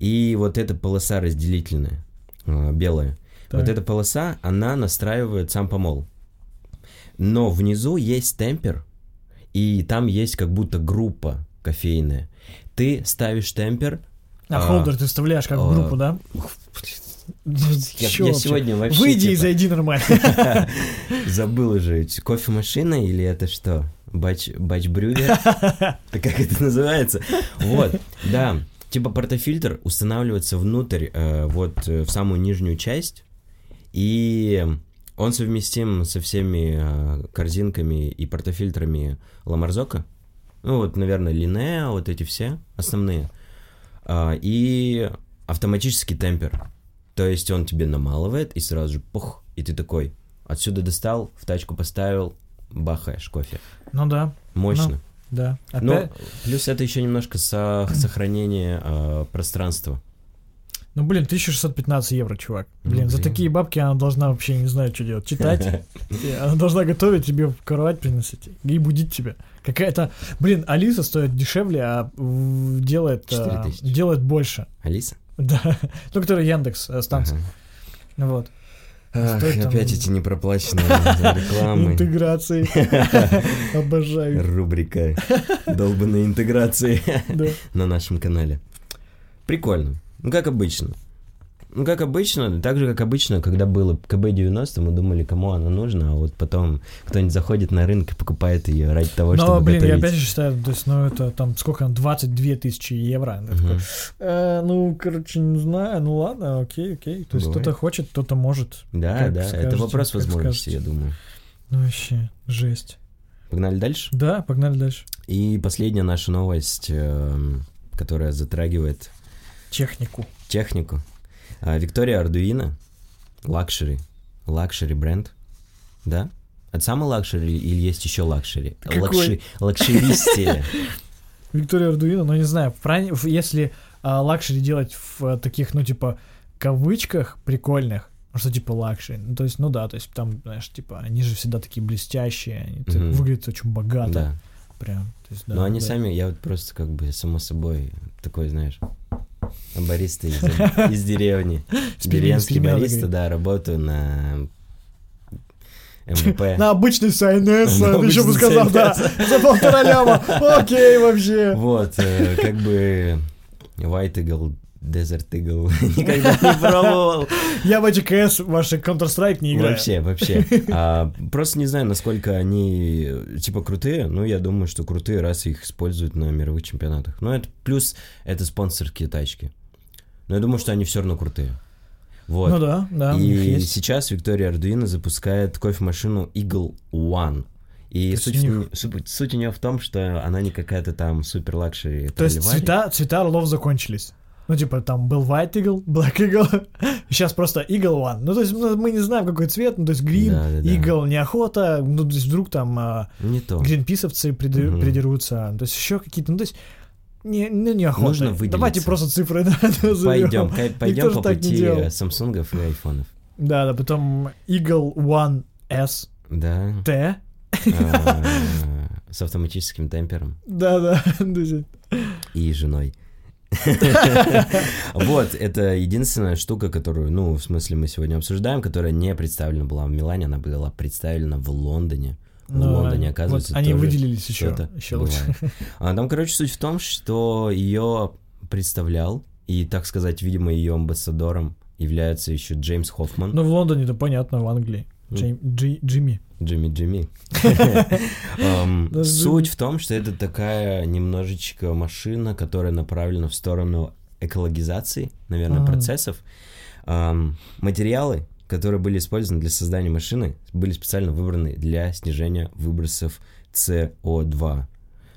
и вот эта полоса разделительная, а, белая. Так. Вот эта полоса, она настраивает сам помол. Но внизу есть темпер, и там есть как будто группа кофейная. Ты ставишь темпер, А, а, холдер ты вставляешь как в а, группу, да? Я, Чё я вообще? сегодня вообще Выйди и типа, зайди нормально. забыл уже. Кофемашина или это что? Бач, бачбрювер? Так как это называется? Вот, да. Типа портофильтр устанавливается внутрь, э, вот э, в самую нижнюю часть, и он совместим со всеми э, корзинками и портофильтрами Ламарзока. Ну вот, наверное, Линеа, вот эти все основные. А, и автоматический темпер. То есть он тебе намалывает и сразу же пух, и ты такой отсюда достал, в тачку поставил, бахаешь кофе. Ну да, Мощно. да. Но Опять, плюс это еще немножко со- сохранение э, пространства. ну блин, 1615 евро, чувак. Блин, Ну, за такие бабки она должна вообще не знаю, что делать. Читать. Она должна готовить тебе кровать приносить и будить тебя. Какая-то, блин, Алиса стоит дешевле, а делает, а, 4000. делает больше. Алиса? Да. Ну, который Яндекс э, станция. Ага. Вот. Ах, там- опять эти непроплаченные рекламы. Интеграции. Обожаю. Рубрика долбанные интеграции на нашем канале. Прикольно. Ну, как обычно. Ну, как обычно, так же, как обычно, когда было КБ-90, мы думали, кому она нужна, а вот потом кто-нибудь заходит на рынок и покупает ее ради того, Но, чтобы блин, я готовить. опять же считаю, то есть, ну, это там, сколько, 22 тысячи евро. Я такой. «Э, ну, короче, не знаю, ну ладно, окей, окей. То есть кто-то хочет, кто-то может. Да, Как да, это скажете, вопрос как возможности, скажете. я думаю. Ну, вообще, жесть. Погнали дальше. Да, погнали дальше. И последняя наша новость, эм, которая затрагивает Технику. технику. А, Victoria Arduino, luxury, luxury бренд, да? Это самый luxury или есть еще luxury? Лакши, luxury стия. Victoria Arduino, ну, не знаю, если а, luxury делать в а, таких, ну, типа, кавычках прикольных, ну, что типа luxury. Ну, то есть, ну да, то есть там, знаешь, типа, они же всегда такие блестящие, они выглядят очень богато. Да. Прям. То есть, да, Но они да. сами, я вот просто как бы само собой такой, знаешь, бариста из, из деревни. Деревенский бариста, да, работаю на МВП. На обычный На еще бы сказал, да, за полтора ляма. Окей, вообще. Вот, э, как бы White Eagle, Desert Eagle никогда не пробовал. Я в АЧКС ваши Counter-Strike не играю. Вообще, вообще. А, просто не знаю, насколько они, типа, крутые. Ну, я думаю, что крутые, раз их используют на мировых чемпионатах. Но это плюс, это спонсорские тачки. Но я думаю, что они все равно крутые. Вот. Ну да, да, И сейчас Виктория Ардуино запускает кофемашину Eagle One. И суть, них- суть, суть у нее в том, что она не какая-то там супер luxury. То есть цвета, цвета орлов закончились. Ну, типа, там был White Eagle, Black Eagle, сейчас просто Eagle One. Ну, то есть ну, мы не знаем, какой цвет, ну, то есть Green, Да-да-да. Eagle, неохота, ну, то есть вдруг там а, Не то. гринписовцы приды- Мгм. придерутся, то есть еще какие-то, ну, то есть не, ну, неохота. Нужно выделиться. Давайте просто цифры назовем. Пойдем, пойдем по не пути. Самсунгов и айфонов. Да, да, потом Eagle One S Да. T. а, С автоматическим темпером Да, да. и женой. Вот, это единственная штука, которую, ну, в смысле, мы сегодня обсуждаем, которая не представлена была в Милане, она была представлена в Лондоне. В Ну, Лондоне, вот оказывается, они тоже выделились еще, еще лучше. А там, короче, суть в том, что ее представлял, и, так сказать, видимо, ее амбассадором является еще Джеймс Хоффман. Ну, в Лондоне-то понятно, в Англии. Ну. Джей- Джи- Джимми. Джимми Джимми. Эм, Да, Суть в том, что это такая немножечко машина, которая направлена в сторону экологизации, наверное, Ага. процессов. Материалы, которые были использованы для создания машины, были специально выбраны для снижения выбросов СО2.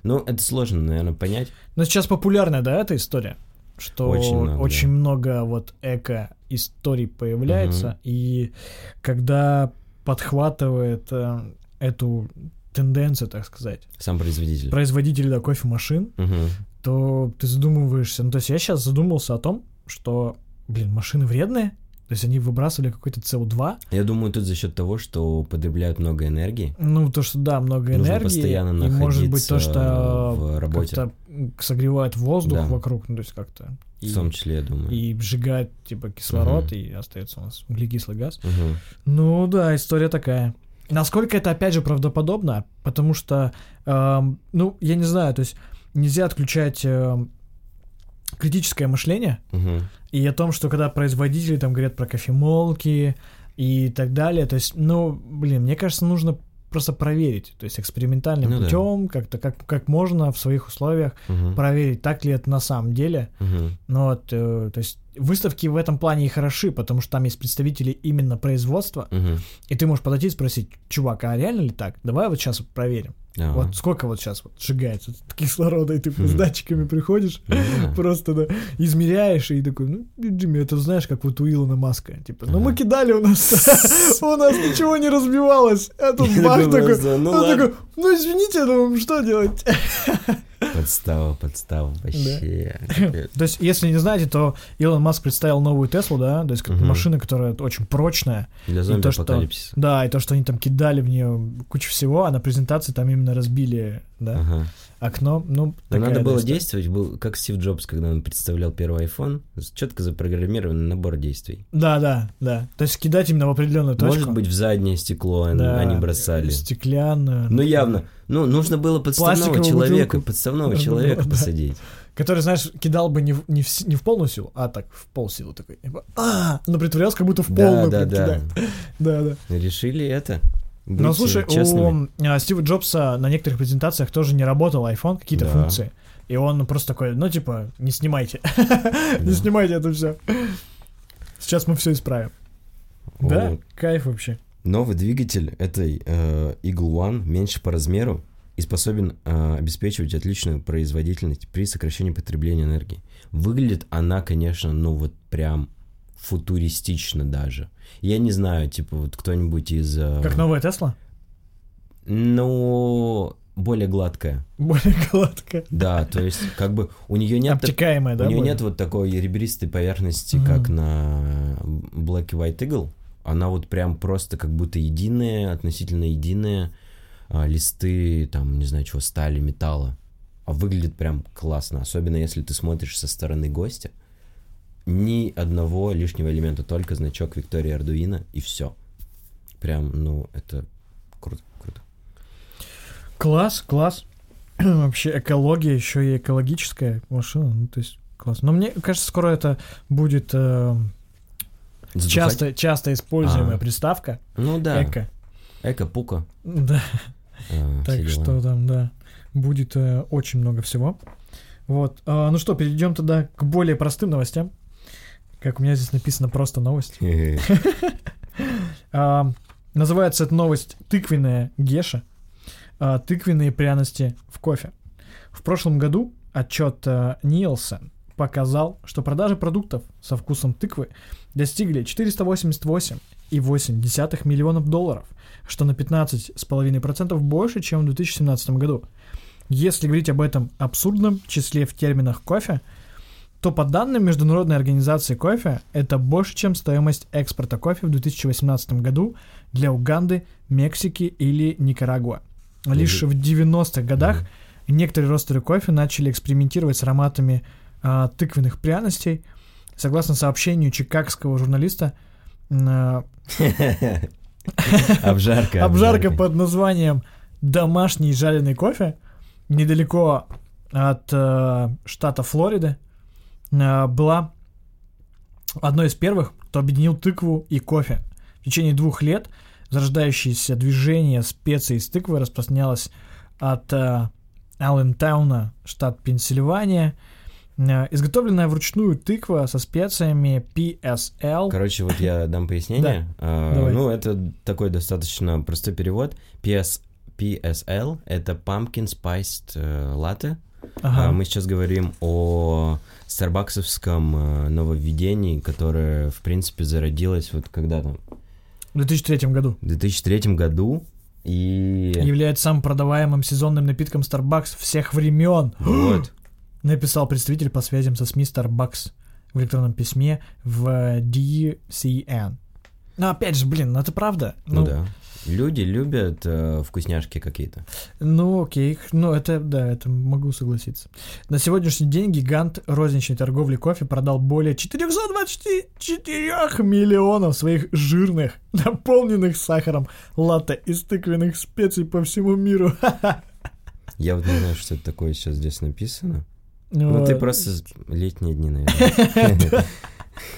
Ну, это сложно, наверное, понять. Но сейчас популярная, да, эта история? Что Очень очень много, много, да. вот эко-историй появляется, и когда подхватывает э, эту тенденцию, так сказать, Сам производитель. производители да, кофемашин, Мгм. то ты задумываешься. Ну, то есть я сейчас задумался о том, что, блин, машины вредные, то есть они выбрасывали какой-то СО2, Я думаю, тут за счет того, что потребляют много энергии. ну, то, что, да, много Нужно энергии, постоянно и может быть то, находиться что в работе. как-то согревает воздух Да. вокруг, ну, то есть как-то. В том числе, я думаю. и сжигает, типа, кислород, Мгм. и остается у нас углекислый газ. Мгм. Ну да, история такая. Насколько это, опять же, правдоподобно, потому что, эм, ну, я не знаю, то есть нельзя отключать эм, критическое мышление Мгм. и о том, что когда производители там говорят про кофемолки и так далее, то есть, ну, блин, мне кажется, нужно просто проверить, то есть экспериментальным Ну да. путем, как-то как, как можно в своих условиях Мгм. проверить, так ли это на самом деле, Мгм. ну вот, э, то есть выставки в этом плане и хороши, потому что там есть представители именно производства, Мгм. и ты можешь подойти и спросить, чувак, а реально ли так? Давай вот сейчас проверим. Ага. Вот сколько вот сейчас вот сжигается кислорода, и ты с датчиками приходишь, Ну просто, да, измеряешь, и такой, ну, Джимми, это знаешь, как вот у Илона Маска, типа, ну мы кидали, у нас, у нас ничего не разбивалось, а тут бах такой, ну такой, ну извините, ну что делать? Подстава, подстава, вообще. То есть, если не знаете, то Илон Маск представил новую Теслу, да, то есть машина, которая очень прочная, Для И то, что- зомби-апокалипсиса. да, и то, что они там кидали в нее кучу всего, а на презентации там именно разбили, да. Окно, ну, Но надо да, было история. действовать, был как Стив Джобс, когда он представлял первый iPhone, четко запрограммированный набор действий. Да, да, да. То есть кидать именно в определенную точку. Может быть, в заднее стекло они- Да, они бросали. Стеклянную. Ну, явно. Ну, нужно было подставного Пластиковую человека, бутылку. подставного Нужно человека было, да. посадить. Который, знаешь, кидал бы не в, не в, не в полную силу, а так, в полсилу такой. типа, а, но притворялся, как будто в Да, полную да, да. Да, да. Решили это. Но быть слушай, честными. у а, Стива Джобса на некоторых презентациях тоже не работал iPhone, какие-то Да. функции. И он просто такой, ну, типа, не снимайте. Не снимайте это все. Сейчас мы все исправим. Да, кайф вообще. Новый двигатель этой э, Eagle One меньше по размеру и способен э, обеспечивать отличную производительность при сокращении потребления энергии. Выглядит она, конечно, ну вот прям футуристично даже. Я не знаю, типа вот кто-нибудь из... э, Как новая Тесла? Ну, более гладкая. Более гладкая. Да, то есть как бы у нее нет... Обтекаемая, да? у нее более? нет вот такой ребристой поверхности, как на Black and White Eagle. Она вот прям просто как будто единая, относительно единая. а, листы, там, не знаю чего, стали, металла. А выглядит прям классно. Особенно если ты смотришь со стороны гостя. Ни одного лишнего элемента, только значок Виктория Ардуина и все. Прям, ну, это круто, круто. Класс, класс. Вообще экология, еще и экологическая машина, ну то есть класс. Но мне кажется, скоро это будет э, часто, часто используемая А. приставка. Ну да, Эко. эко-пука. Да, а, так дела. что там, да, будет э, очень много всего. Вот. А, ну что, перейдем тогда к более простым новостям. Как у меня здесь написано просто новость. А, называется эта новость «Тыквенная Геша». А, тыквенные пряности в кофе. В прошлом году отчет Нилсон показал, что продажи продуктов со вкусом тыквы достигли 488,8 миллионов долларов, что на 15,5% больше, чем в 2017 году. Если говорить об этом абсурдном числе в терминах кофе, то по данным Международной организации кофе, это больше, чем стоимость экспорта кофе в 2018 году для Уганды, Мексики или Никарагуа. Лишь в 90-х годах некоторые ростеры кофе начали экспериментировать с ароматами а, тыквенных пряностей. Согласно сообщению чикагского журналиста, а, Обжарка. обжарка под названием «Домашний жареный кофе» недалеко от э, штата Флорида э, была одной из первых, кто объединил тыкву и кофе. В течение двух лет зарождающееся движение специй из тыквы распространялось от э, Аллентауна, штат Пенсильвания. Э, изготовленная вручную тыква со специями PSL. Короче, вот я дам пояснение. А, давай. ну, это такой достаточно простой перевод. PS, PSL — это Pumpkin Spiced э, Latte. Ага. А мы сейчас говорим о старбаксовском э, нововведении, которое, в принципе, зародилось вот когда там, В 2003 году. в 2003 году. И Является самым продаваемым сезонным напитком Starbucks всех времен. вот, написал представитель по связям со СМИ Starbucks в электронном письме в DCN. Ну, опять же, блин, ну это правда. ну, да. Люди любят э, вкусняшки какие-то. Ну, окей, ну это, да, это могу согласиться. На сегодняшний день гигант розничной торговли кофе продал более 424 миллионов своих жирных, наполненных сахаром латте из тыквенных специй по всему миру. Я вот не знаю, что это такое сейчас здесь написано. Ну, ты просто летние дни, наверное.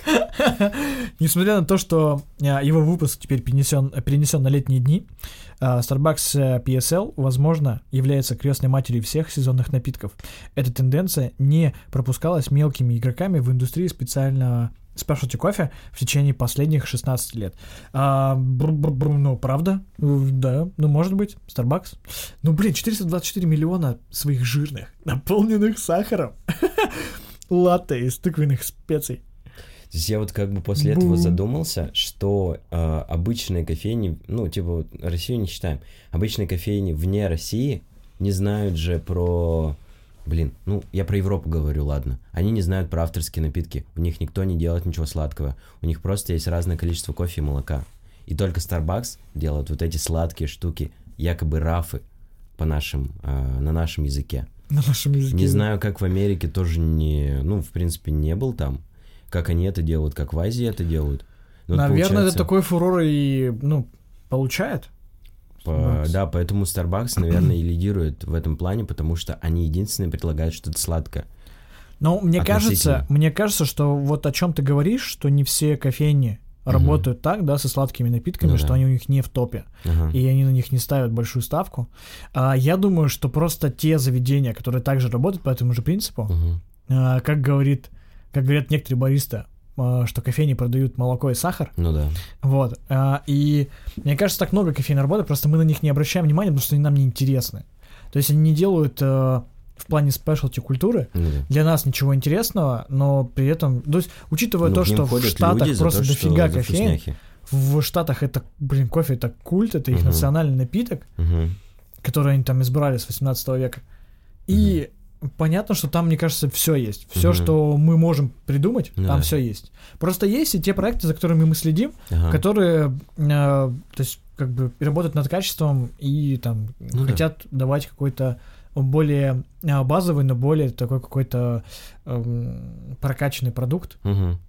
Несмотря на то, что а, его выпуск теперь перенесен, перенесен на летние дни, а, Starbucks э, PSL, возможно, является крестной матерью всех сезонных напитков. Эта тенденция не пропускалась мелкими игроками в индустрии специального спешлти кофе в течение последних 16 лет. А, бру-бру-бру, ну, правда? Ну, Да, ну, может быть, Starbucks. Ну, блин, 424 миллиона своих жирных, наполненных сахаром. Латте из тыквенных специй. То есть я вот как бы после этого Бум. задумался, что э, обычные кофейни, ну, типа вот Россию не считаем, обычные кофейни вне России не знают же про... Блин, ну, я про Европу говорю, ладно. Они не знают про авторские напитки. У них никто не делает ничего сладкого. У них просто есть разное количество кофе и молока. И только Starbucks делает вот эти сладкие штуки, якобы рафы по нашим, э, на нашем языке. На нашем языке. Не знаю, как в Америке тоже не, ну, в принципе, не был там. Как они это делают, как в Азии это делают. Ну, вот Наверное, получается, это такой фурор и, ну, получает. по-. Да, поэтому Starbucks, наверное, и лидирует в этом плане, потому что они единственные предлагают что-то сладкое. Но мне кажется, мне кажется, что вот о чем ты говоришь, что не все кофейни Мгм. работают так, да, со сладкими напитками, Ну что да. они у них не в топе, Ага. и они на них не ставят большую ставку. А я думаю, что просто те заведения, которые также работают по этому же принципу, Мгм. а, как говорит, как говорят некоторые баристы, а, что кофейни продают молоко и сахар, Ну да. Вот. а, И мне кажется, так много кофеин работает, просто мы на них не обращаем внимания, потому что они нам не интересны. То есть они не делают э, в плане спешлти культуры да. для нас ничего интересного, но при этом, то есть, учитывая Ну, то, что в Штатах просто то, дофига кофеин, в Штатах это, блин, кофе это культ, это их Мгм. национальный напиток, Мгм. которые они там избрали с 18 века. И понятно, что там, мне кажется, все есть. Все, Мгм. что мы можем придумать, Ну там да. все есть. Просто есть и те проекты, за которыми мы следим, Ага. которые, э, то есть, как бы работают над качеством и там Ну да. хотят давать какой-то более а, базовый, но более такой какой-то эм, прокачанный продукт, Мгм.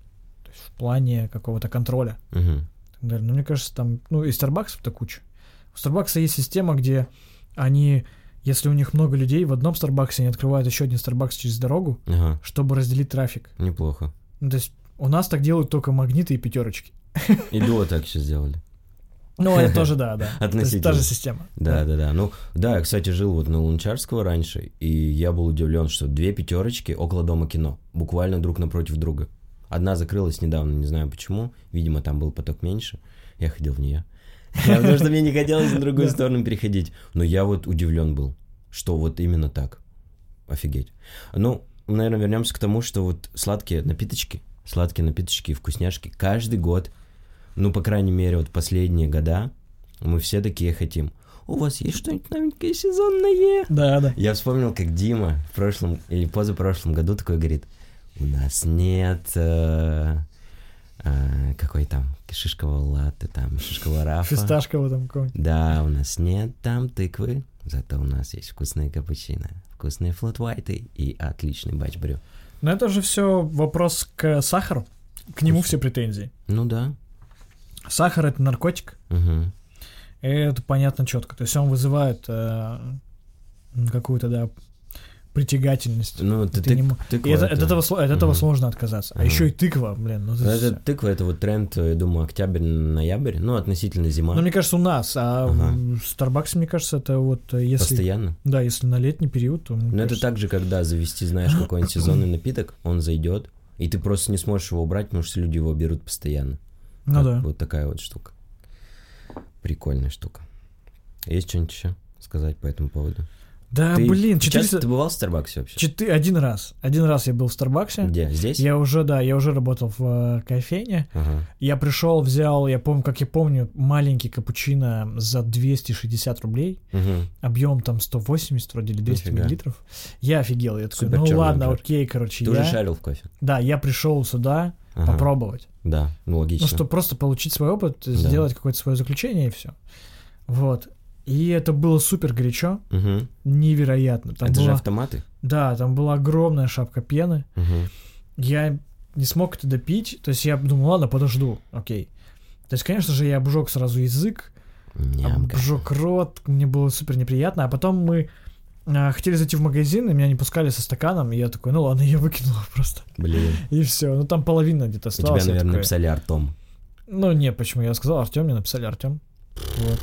то есть в плане какого-то контроля. Далее. Но мне кажется, там, ну, и Starbucks-то куча. У Starbucks есть система, где они, если у них много людей, в одном Starbucks они открывают еще один Starbucks через дорогу, Ага. чтобы разделить трафик. Неплохо. Ну, то есть у нас так делают только магниты и пятерочки. И Дуо так еще сделали. Ну, это тоже, да, да. То Относительно. та же система. Да, да, да. Ну, да, я, кстати, жил вот на Лунчарского раньше, и я был удивлен, что две пятерочки около дома кино, буквально друг напротив друга. Одна закрылась недавно, не знаю почему. Видимо, там был поток меньше. Я ходил в нее. Потому что мне не хотелось на другую сторону переходить. Но я вот удивлен был, что вот именно так. Офигеть. Ну, наверное, вернемся к тому, что вот сладкие напиточки, сладкие напиточки и вкусняшки каждый год, ну, по крайней мере, вот последние года, мы все такие хотим. У вас есть что-нибудь новенькое сезонное? Да, да. Я вспомнил, как Дима в прошлом или позапрошлом году такой говорит, у нас нет э, там шишкового латте, там шишкового рафа. Фисташкового там какого-нибудь. Да, у нас нет там тыквы, зато у нас есть вкусные капучино, вкусные флот-вайты и отличный бач-брю. Но это же все вопрос к сахару. К нему все претензии. Ну да. Сахар это наркотик, Мгм. и это понятно четко. То есть он вызывает э, какую-то, да, притягательность. Ну, ты, Ты не тык- мо- тыква это- это- от, этого, от этого Мгм. сложно отказаться. А еще и тыква, блин. Ну, Ну, это это тыква, это вот тренд, я думаю, октябрь-ноябрь, ну, относительно зима. Ну, мне кажется, у нас, а Ага. Starbucks, мне кажется, это вот э, если... Постоянно. Да, если на летний период, то... Ну, это кажется- так же, когда завести, знаешь, какой-нибудь сезонный напиток, он зайдет, и ты просто не сможешь его убрать, потому что люди его берут постоянно. Ну Вот- да. Вот такая вот штука. Прикольная штука. Есть что-нибудь еще сказать по этому поводу? Да, ты, блин, ты 400... часто ты бывал в Старбаксе вообще? Четы- Один раз. Один раз я был в Старбаксе. Где? Здесь? Я уже, да, я уже работал в э, кофейне. Ага. Я пришел, взял, я помню, как я помню, маленький капучино за 260 рублей. Мгм. Объем там 180 вроде или 200 Нифига. миллилитров. Я офигел. Я такой, Супер ну ладно, обжор. окей, короче. Ты я... уже шарил в кофе? Да, я пришел сюда Ага. попробовать. Да, ну логично. Ну, чтобы просто получить свой опыт, сделать какое-то свое заключение и все. Вот. И это было супер горячо, Мгм. невероятно. Там Это же была- автоматы? Да, там была огромная шапка пены. Мгм. Я не смог это допить, то есть я думал, ладно, подожду, окей. То есть, конечно же, я обжег сразу язык, Нямка. обжег рот, мне было супер неприятно, а потом мы а, хотели зайти в магазин, и меня не пускали со стаканом, и я такой, ну ладно, я выкинул просто. Блин. И все. Ну там половина где-то тебя, осталась. я наверное, такой, написали Артом. Ну, не, почему? Я сказал Артем, мне написали Артем. Вот.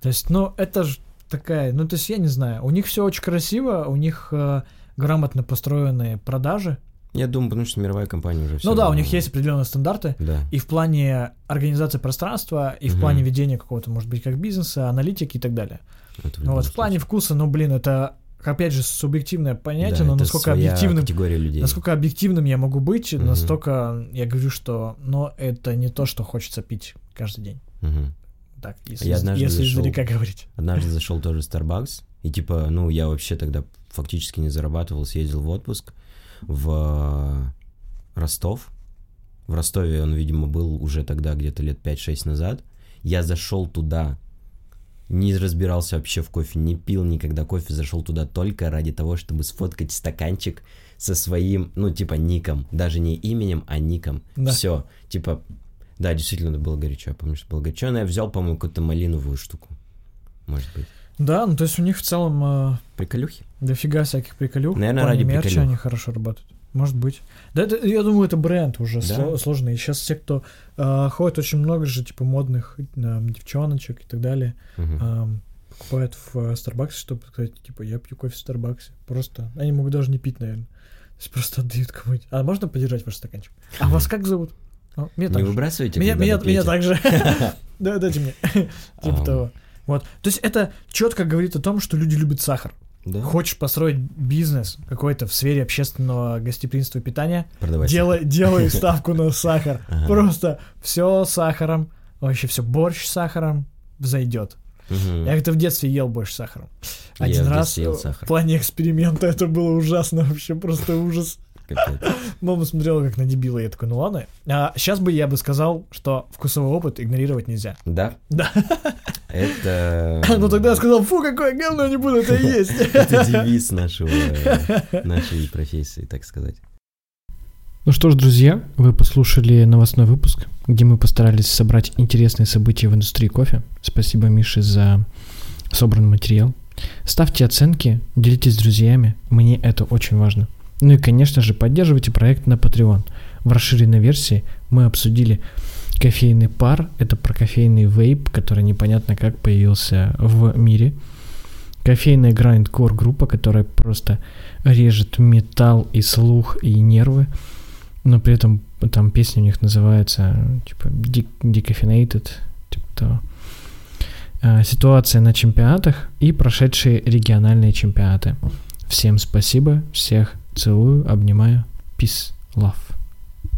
То есть, ну, это же такая, ну, то есть, я не знаю, у них все очень красиво, у них э, грамотно построенные продажи. Я думаю, потому что мировая компания уже все. ну да, у них есть определенные стандарты, Да. и в плане организации пространства, и в Мгм. плане ведения какого-то, может быть, как бизнеса, аналитики и так далее. Это в Ну вот, в плане вкуса, ну, блин, это, опять же, субъективное понятие, Да, но насколько объективным людей. Насколько объективным я могу быть, Мгм. настолько я говорю, что но это не то, что хочется пить каждый день. Мгм. Так, если, Я однажды если зашел- издалека говорить. Однажды зашел тоже в Starbucks, и типа, ну, я вообще тогда фактически не зарабатывал, съездил в отпуск в э, Ростов. В Ростове он, видимо, был уже тогда где-то лет 5-6 назад. Я зашел туда, не разбирался вообще в кофе, не пил никогда кофе, зашел туда только ради того, чтобы сфоткать стаканчик со своим, ну, типа, ником. Даже не именем, а ником. Да. Все. Типа, да, действительно, это было горячо. Я помню, что было горячо, но я взял, по-моему, какую-то малиновую штуку. Может быть. Да, ну то есть у них в целом э, Приколюхи? дофига всяких приколюх. Наверное, плане ради мерча приколюх. они хорошо работают. Может быть. Да, это, я думаю, это бренд уже Да. сло- сложный. И сейчас все, кто э, ходит, очень много же, типа, модных э, девчоночек и так далее, Мгм. эм, покупают в э, Starbucks, чтобы сказать, типа, я пью кофе в Старбаксе. Просто. Они могут даже не пить, наверное. То есть просто отдают кому-нибудь. А можно подержать ваш стаканчик? А вас как зовут? Меня Не выбрасывайте, Меня, меня, меня так же. Да, дайте мне. Типа того. Вот. То есть это четко говорит о том, что люди любят сахар. Да? Хочешь построить бизнес какой-то в сфере общественного гостеприимства и питания, Продавай. делай, делай ставку на сахар. Ага. Просто все сахаром, вообще все борщ с сахаром зайдет. Мгм. Я как-то в детстве ел больше сахара. Я Один в раз ел сахар. в плане эксперимента это было ужасно вообще, просто ужас. Капец. Мама смотрела как на дебила, я такой, ну ладно. А сейчас бы я бы сказал, что вкусовой опыт игнорировать нельзя. Да? Да. Это... Ну тогда я сказал, фу, какое говно, не буду это есть. Это девиз нашего, нашей профессии, так сказать. Ну что ж, друзья, вы послушали новостной выпуск, где мы постарались собрать интересные события в индустрии кофе. Спасибо Мише за собранный материал. Ставьте оценки, делитесь с друзьями, мне это очень важно. Ну и, конечно же, поддерживайте проект на Patreon. В расширенной версии мы обсудили кофейный пар, это про кофейный вейп, который непонятно как появился в мире. Кофейная грайндкор группа, которая просто режет металл и слух и нервы но при этом там песня у них называется типа Dec- Decaffeinated, типа того. А, Ситуация на чемпионатах и прошедшие региональные чемпионаты. Всем спасибо, всех целую, обнимаю. Peace, love.